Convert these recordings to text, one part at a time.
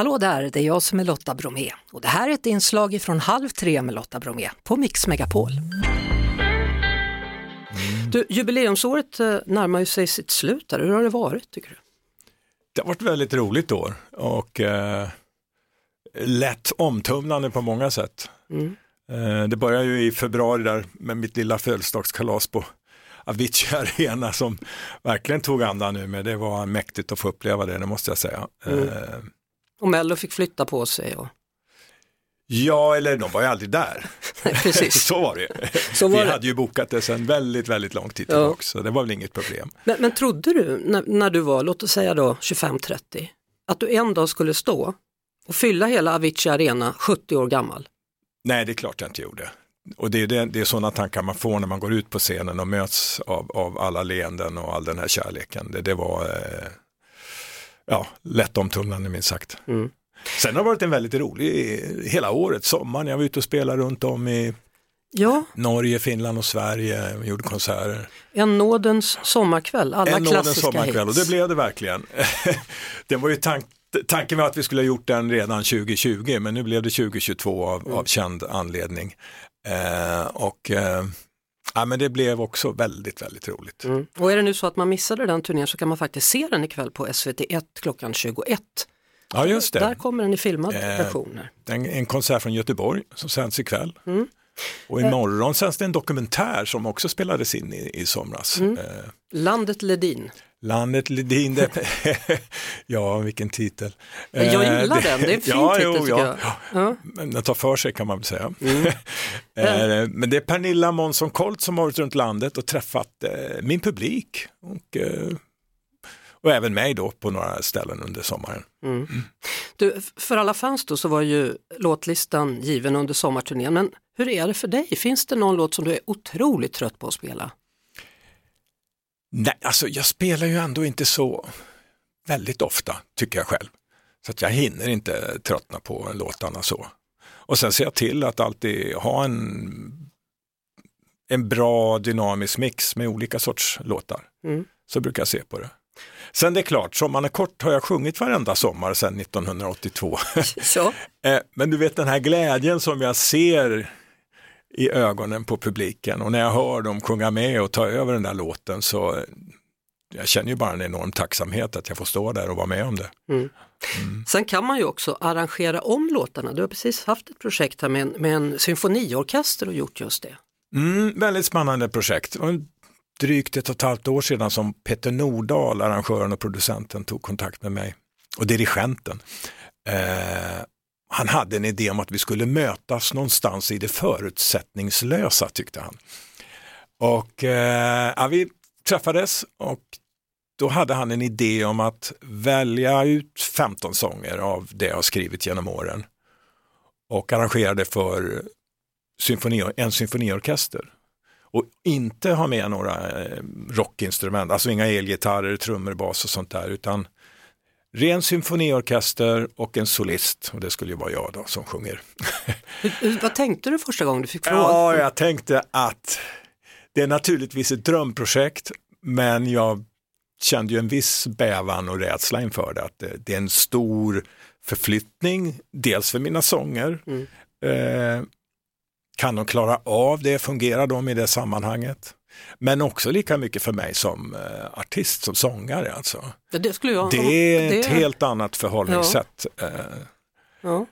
Hallå där, det är jag som är Lotta Bromé och det här är ett inslag från Halv tre med Lotta Bromé på Mix Megapol. Du, jubileumsåret eh, närmar sig sitt slut. Här. Hur har det varit tycker du? Det har varit väldigt roligt år och eh, lätt omtumlande på många sätt. Mm. Eh, det började ju i februari där med mitt lilla födelsedagskalas på Avicii Arena som verkligen tog andan nu med. Det var mäktigt att få uppleva det, det måste jag säga. Mm. Eh, Och Mello fick flytta på sig. Och... ja, eller de var ju aldrig där. Precis. så var det. Så var Vi det. hade ju bokat det sedan väldigt, väldigt lång tid Ja. tillbaka, så det var väl inget problem. Men, men trodde du när, när du var, låt oss säga då 25-30, att du en dag skulle stå och fylla hela Avicii Arena 70 år gammal? Nej, det är klart jag inte gjorde. Och det är, det, det är sådana tankar man får när man går ut på scenen och möts av, av alla leenden och all den här kärleken. Det, det var eh, ja, lätt omtumlande minst sagt. Mm. Sen har det varit en väldigt rolig, hela året, sommaren, jag var ute och spelade runt om i Ja, Norge, Finland och Sverige, vi gjorde konserter. en nådens sommarkväll, alla en klassiska sommarkväll och hits. det blev det verkligen. det var ju tank, tanken var att vi skulle ha gjort den redan 2020 men nu blev det 2022 av, Mm. av känd anledning. Eh, och eh, ja, men det blev också väldigt, väldigt roligt. Mm. Och är det nu så att man missade den turnén så kan man faktiskt se den ikväll på SVT1 klockan 21. Ja, just Där det. kommer den i filmad Eh, version. En, en konsert från Göteborg som sänds ikväll. Mm. Och imorgon sänds det en dokumentär som också spelades in i, i somras. Mm. Eh, Landet Ledin. Landet Ledin, ja vilken titel. Jag Eh, gillar den, det är en fin ja, titel jo, tycker ja. jag. Ja. Men den tar för sig kan man väl säga. Mm. Eh, Men det är Pernilla Månsson Colt som har varit runt landet och träffat eh, min publik och, och även mig då på några ställen under sommaren. Mm. Du, f- för alla fans då så var ju låtlistan given under sommarturnén, men hur är det för dig? Finns det någon låt som du är otroligt trött på att spela? Nej, alltså jag spelar ju ändå inte så väldigt ofta, tycker jag själv. Så att jag hinner inte tröttna på låtarna så. Och sen ser jag till att alltid ha en, en bra dynamisk mix med olika sorts låtar. Mm. Så brukar jag se på det. Sen det är klart, Sommaren är kort har jag sjungit varenda sommar sedan 1982. Så. Eh, Men du vet den här glädjen som jag ser i ögonen på publiken och när jag hör dem sjunga med och ta över den där låten så jag känner ju bara en enorm tacksamhet att jag får stå där och vara med om det. Sen kan man ju också arrangera om låtarna. Du har precis haft ett projekt här med en, med en symfoniorkester och gjort just det. Mm, väldigt spännande projekt. Var drygt ett och ett halvt år sedan som Peter Nordahl, arrangören och producenten, tog kontakt med mig och dirigenten. Eh, han hade en idé om att vi skulle mötas någonstans i det förutsättningslösa tyckte han. Och eh, ja, vi träffades och då hade han en idé om att välja ut 15 sånger av det jag har skrivit genom åren och arrangerade för symfoni, en symfoniorkester. Och inte ha med några eh, rockinstrument, alltså inga elgitarrer, trummor, bas och sånt där, utan ren symfoniorkester och en solist, och det skulle ju vara jag då som sjunger. Vad tänkte du första gången du fick frågan? Ja, jag tänkte att det är naturligtvis ett drömprojekt, men jag kände ju en viss bävan och rädsla inför det. Att det, det är en stor förflyttning, dels för mina sånger. Mm. Eh, kan de klara av det, fungerar de i det sammanhanget? Men också lika mycket för mig som eh, artist, som sångare alltså. Ja, Det, skulle jag, Det är ett det- helt annat förhållningssätt. Eh, Ja.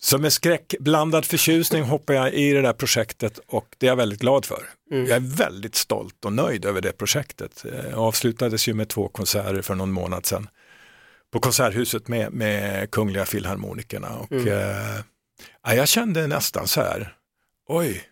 så med skräckblandad förtjusning hoppar jag i det där projektet och det är jag väldigt glad för. Mm. Jag är väldigt stolt och nöjd över det projektet. Eh, avslutades ju med två konserter för någon månad sedan på Konserthuset med, med Kungliga Filharmonikerna. Och, Mm. eh, ja, jag kände nästan så här, oj,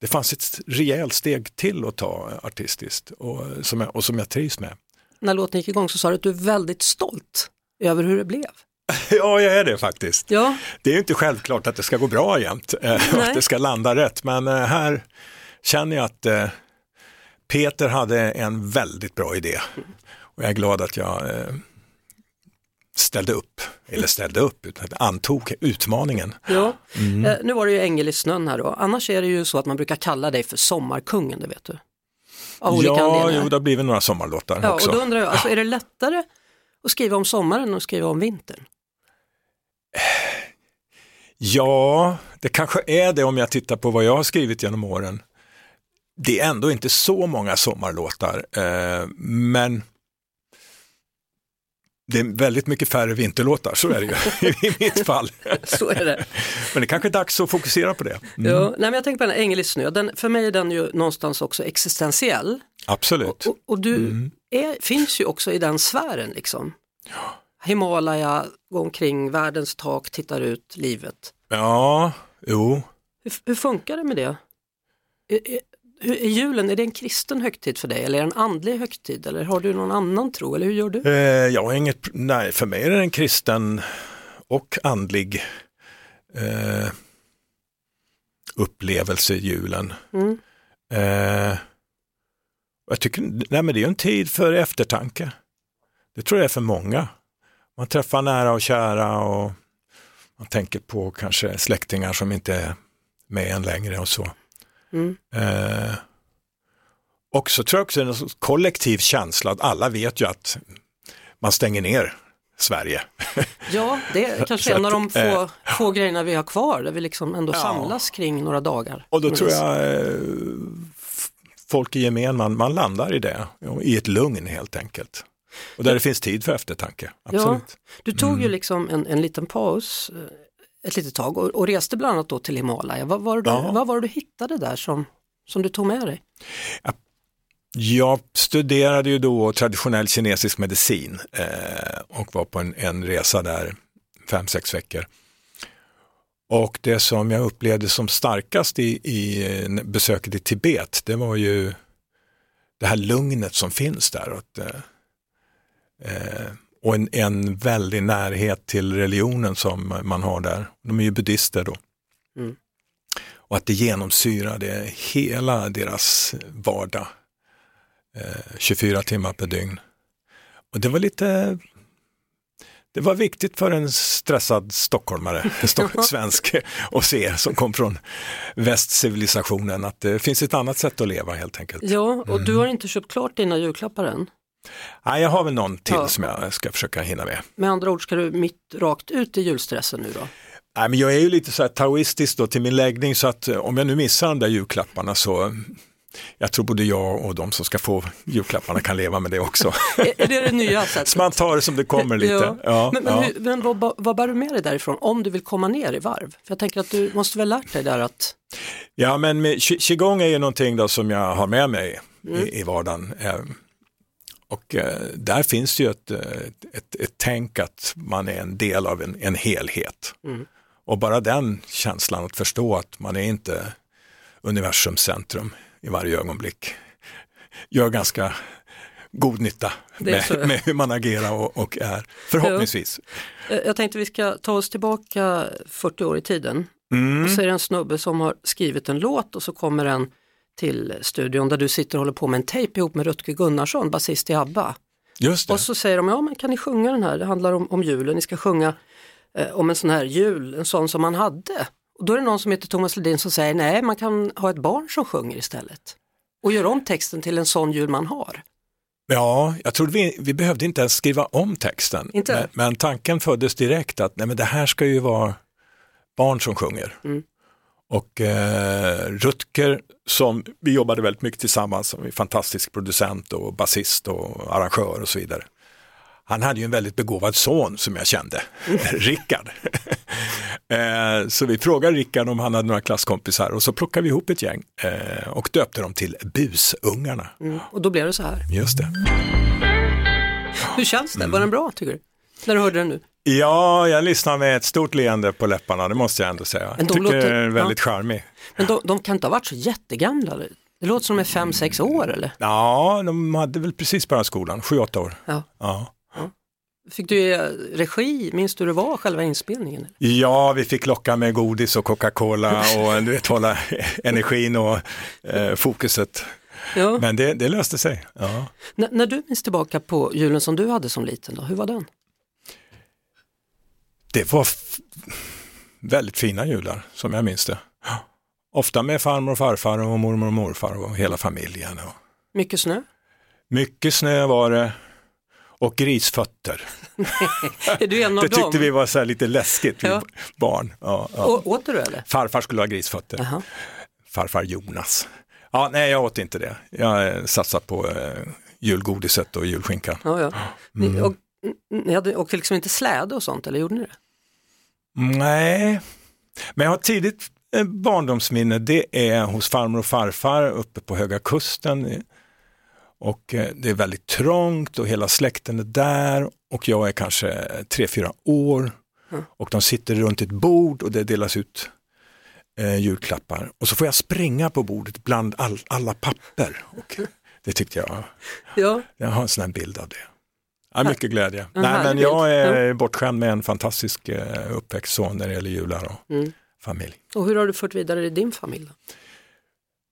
det fanns ett rejält steg till att ta artistiskt och som jag, och som jag trivs med. När låten gick igång så sa du att du är väldigt stolt över hur det blev. Ja, jag är det faktiskt. Ja, Det är inte självklart att det ska gå bra jämt eh, och att det ska landa rätt, men eh, här känner jag att eh, Peter hade en väldigt bra idé och jag är glad att jag ställde upp, eller ställde upp, utan antog utmaningen. ja. Mm. Eh, nu var det ju Ängel i snön här då. Annars är det ju så att man brukar kalla dig för sommarkungen, det vet du. Av olika Ja, anledningar. jo, det har blivit några sommarlåtar ja, också. och då undrar jag, alltså, är det lättare att skriva om sommaren än att skriva om vintern? Ja, det kanske är det om jag tittar på vad jag har skrivit genom åren. Det är ändå inte så många sommarlåtar, eh, men det är väldigt mycket färre vinterlåtar, så är det ju i mitt fall. Så är det. Men det kanske är dags att fokusera på det. Mm. Ja, nej, men jag tänker på den här Ängel i snö, den, för mig är den ju någonstans också existentiell. Absolut. Och, och du mm. är, finns ju också i den sfären liksom. Ja. Himalaya, går omkring, världens tak, tittar ut, livet. Ja, jo. Hur, hur funkar det med det? Är, julen, är det en kristen högtid för dig eller är det en andlig högtid eller har du någon annan tro eller hur gör du? Eh, jag har inget, nej för mig är det en kristen och andlig eh, upplevelse julen. Mm. Eh, jag tycker, nej men det är en tid för eftertanke. Det tror jag är för många. Man träffar nära och kära och man tänker på kanske släktingar som inte är med en längre och så. Mm. Eh, och så tror jag också en kollektiv känsla att alla vet ju att man stänger ner Sverige. Ja, det är kanske en av de få, eh, få grejerna vi har kvar där vi liksom ändå ja. samlas kring några dagar. Och då tror jag eh, folk i gemen, man, man landar i det, i ett lugn helt enkelt. Och där det finns tid för eftertanke. Absolut. Ja, du tog mm. ju liksom en, en liten paus eh, ett litet tag och, och reste bland annat då till Himalaya. Vad var, det, ja. vad var du hittade där som, som du tog med dig? Ja, jag studerade ju då traditionell kinesisk medicin eh, och var på en, en resa där fem, sex veckor. Och det som jag upplevde som starkast i, i besöket i Tibet, det var ju det här lugnet som finns där. Och, eh, eh och en, en väldig närhet till religionen som man har där. De är ju buddister då. Mm. Och att det genomsyrade hela deras vardag. Eh, 24 timmar per dygn. Och det var lite det var viktigt för en stressad stockholmare, svensk, att se som kom från västcivilisationen att det finns ett annat sätt att leva helt enkelt. Ja, och mm. du har inte köpt klart dina julklappar än? Nej, jag har väl någon till ja. som jag ska försöka hinna med. Med andra ord, ska du mitt rakt ut i julstressen nu då? Nej, men jag är ju lite så här taoistisk då till min läggning så att eh, om jag nu missar de där julklapparna så jag tror både jag och de som ska få julklapparna kan leva med det också. är det det nya sättet? Så man tar det som det kommer lite. Ja. ja men, men, ja. Hur, men vad, vad bär du med dig därifrån om du vill komma ner i varv? För jag tänker att du måste väl lärt dig där att... Ja men med, qigong är ju någonting då som jag har med mig mm. i, i vardagen. Och eh, där finns ju ett, eh, ett, ett, ett tänk att man är en del av en, en helhet. Mm. Och bara den känslan att förstå att man är inte universums centrum i varje ögonblick gör ganska god nytta med, med, hur man agerar och, och är, förhoppningsvis. Ja. Eh, jag tänkte vi ska ta oss tillbaka 40 år i tiden. Mm. Och så är det en snubbe som har skrivit en låt och så kommer en till studion där du sitter och håller på med en tejp ihop med Rutger Gunnarsson, basist i ABBA. Just det. Och så säger de, ja men kan ni sjunga den här, det handlar om, om julen, ni ska sjunga eh, om en sån här jul, en sån som man hade. Och då är det någon som heter Thomas Ledin som säger, nej man kan ha ett barn som sjunger istället. Och gör om texten till en sån jul man har. Ja, jag trodde vi, vi behövde inte ens skriva om texten. Inte? Men, men tanken föddes direkt att nej, men det här ska ju vara barn som sjunger. Mm. Och eh, Rutger, som vi jobbade väldigt mycket tillsammans, som är fantastisk producent och basist och arrangör och så vidare. Han hade ju en väldigt begåvad son som jag kände, Rickard. eh, så vi frågade Rickard om han hade några klasskompisar och så plockade vi ihop ett gäng eh, och döpte dem till Busungarna. Mm, och då blev det så här. Just det. Hur känns det? Var den bra tycker du? När du hörde den nu? Ja, jag lyssnar med ett stort leende på läpparna, det måste jag ändå säga. Men de jag tycker låter, är väldigt ja. charmig. Men de, de, kan inte ha varit så jättegamla? Det låter som de är fem, sex år eller? Ja, de hade väl precis börjat skolan, sju, åtta år. Ja. ja. Fick du regi, minns du hur det var själva inspelningen? Ja, vi fick locka med godis och Coca-Cola och du vet, hålla energin och eh, fokuset. Ja. Men det, det löste sig. Ja. när du minns tillbaka på julen som du hade som liten, då, hur var den? Det var väldigt fina jular som jag minns det. Ofta med farmor och farfar och mormor och morfar och hela familjen. Mycket snö? Mycket snö var det. Och grisfötter. det tyckte dem? vi var så lite läskigt, Ja. barn. Ja, ja. Å, åt du eller? Farfar skulle ha grisfötter. Jaha. Farfar Jonas. Ja, nej, jag åt inte det. Jag eh, satsade på eh, julgodiset och julskinkan. Ja, ja. Mm. och, ni hade, åkte liksom inte släde och sånt eller gjorde ni det? Nej, men jag har tidigt eh, barndomsminne, det är hos farmor och farfar uppe på Höga Kusten. Och eh, det är väldigt trångt och hela släkten är där och jag är kanske tre fyra år. Mm. Och de sitter runt ett bord och det delas ut eh, julklappar. Och så får jag springa på bordet bland all, alla papper. Och det tyckte jag, Ja, jag har en sån här bild av det. Ja, mycket glädje. En Nej, men jag är bortskämd med en fantastisk eh, uppväxtson när det gäller jular och Mm. familj. och hur har du fört vidare i din familj? Då?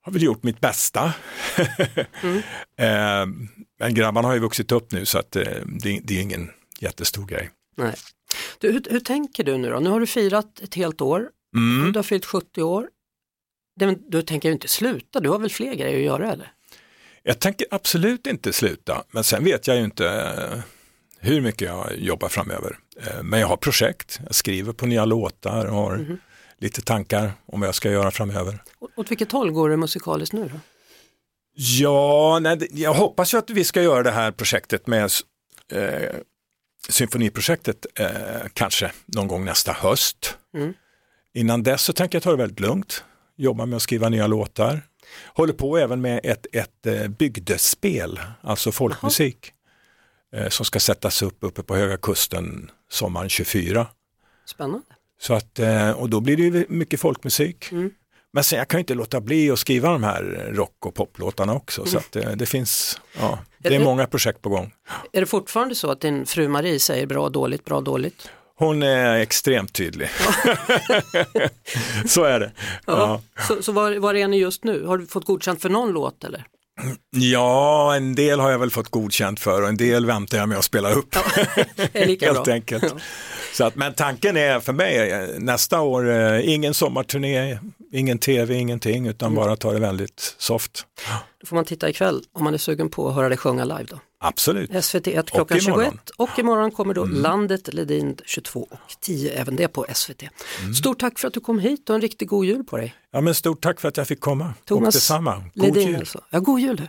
Har väl gjort mitt bästa. Mm. eh, men grabbarna har ju vuxit upp nu så att eh, det, det är ingen jättestor grej. Nej. Du, hur, hur tänker du nu då? Nu har du firat ett helt år, Mm. du har fyllt 70 år. Du tänker ju inte sluta, du har väl fler grejer att göra eller? Jag tänker absolut inte sluta, men sen vet jag ju inte eh, hur mycket jag jobbar framöver. Eh, men jag har projekt, jag skriver på nya låtar och har Mhm. lite tankar om vad jag ska göra framöver. Å- Åt vilket håll går det musikaliskt nu då? Ja, nej, jag hoppas ju att vi ska göra det här projektet med eh, symfoniprojektet eh, kanske någon gång nästa höst. Mm. Innan dess så tänker jag ta det väldigt lugnt, jobba med att skriva nya låtar. Håller på även med ett, ett eh, bygdespel, alltså folkmusik, eh, som ska sättas upp uppe på Höga Kusten sommaren 24. Spännande. Så att, eh, och då blir det ju mycket folkmusik. Mm. Men sen jag kan ju inte låta bli att skriva de här rock och poplåtarna också. Så att eh, det finns, ja, det är Mm. det- många projekt på gång. Är det fortfarande så att din fru Marie säger bra, dåligt, bra, dåligt? Hon är extremt tydlig. så är det. Ja. Så, så var, var är ni just nu? Har du fått godkänt för någon låt eller? ja, en del har jag väl fått godkänt för och en del väntar jag med att spela upp. Helt bra. enkelt. Ja. Så att, men tanken är för mig nästa år, eh, ingen sommarturné, ingen tv, ingenting, utan Mm. bara ta det väldigt soft. Då får man titta ikväll om man är sugen på att höra dig sjunga live då. Absolut. SVT1 klockan. Mm. 21 och imorgon kommer då Landet Ledin 22 och 10, även det på SVT. Mm. Stort tack för att du kom hit och en riktigt god jul på dig. Ja, men stort tack för att jag fick komma. Thomas och detsamma. God Ledin jul. alltså. Ja, god jul.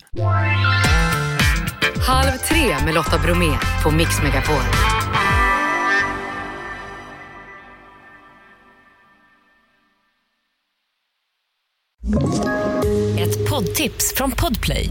Halv tre med Lotta Bromé på Mix Megapol. Ett poddtips från Podplay.